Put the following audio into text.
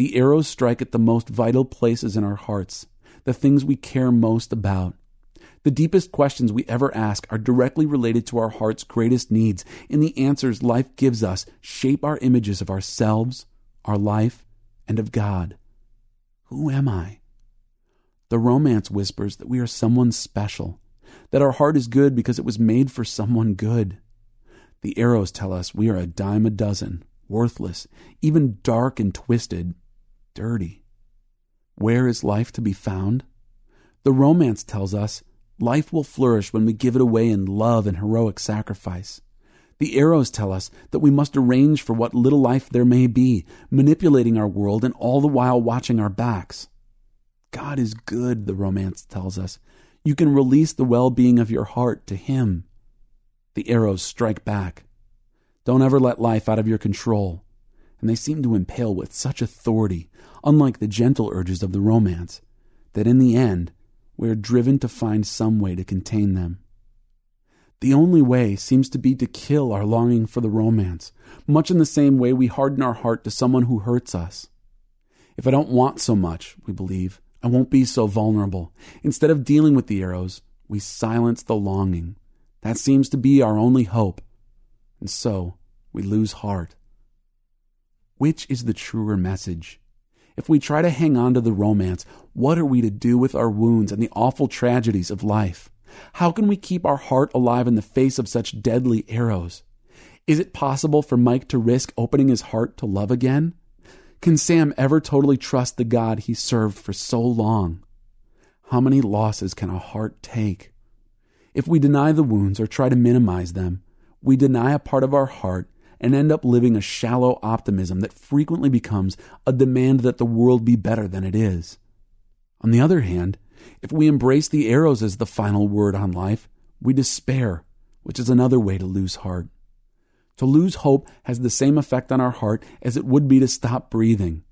The arrows strike at the most vital places in our hearts, the things we care most about. The deepest questions we ever ask are directly related to our heart's greatest needs, and the answers life gives us shape our images of ourselves, our life, and of God. Who am I? The romance whispers that we are someone special, that our heart is good because it was made for someone good. The arrows tell us we are a dime a dozen, worthless, even dark and twisted, dirty. Where is life to be found? The romance tells us life will flourish when we give it away in love and heroic sacrifice. The arrows tell us that we must arrange for what little life there may be, manipulating our world and all the while watching our backs. God is good, the romance tells us. You can release the well being of your heart to Him. The arrows strike back. Don't ever let life out of your control. And they seem to impale with such authority, unlike the gentle urges of the romance, that in the end, we are driven to find some way to contain them. The only way seems to be to kill our longing for the romance, much in the same way we harden our heart to someone who hurts us. If I don't want so much, we believe, I won't be so vulnerable. Instead of dealing with the arrows, we silence the longing. That seems to be our only hope. And so we lose heart. Which is the truer message? If we try to hang on to the romance, what are we to do with our wounds and the awful tragedies of life? How can we keep our heart alive in the face of such deadly arrows? Is it possible for Mike to risk opening his heart to love again? Can Sam ever totally trust the God he served for so long? How many losses can a heart take? If we deny the wounds or try to minimize them, we deny a part of our heart and end up living a shallow optimism that frequently becomes a demand that the world be better than it is. On the other hand, if we embrace the arrows as the final word on life, we despair, which is another way to lose heart. To lose hope has the same effect on our heart as it would be to stop breathing.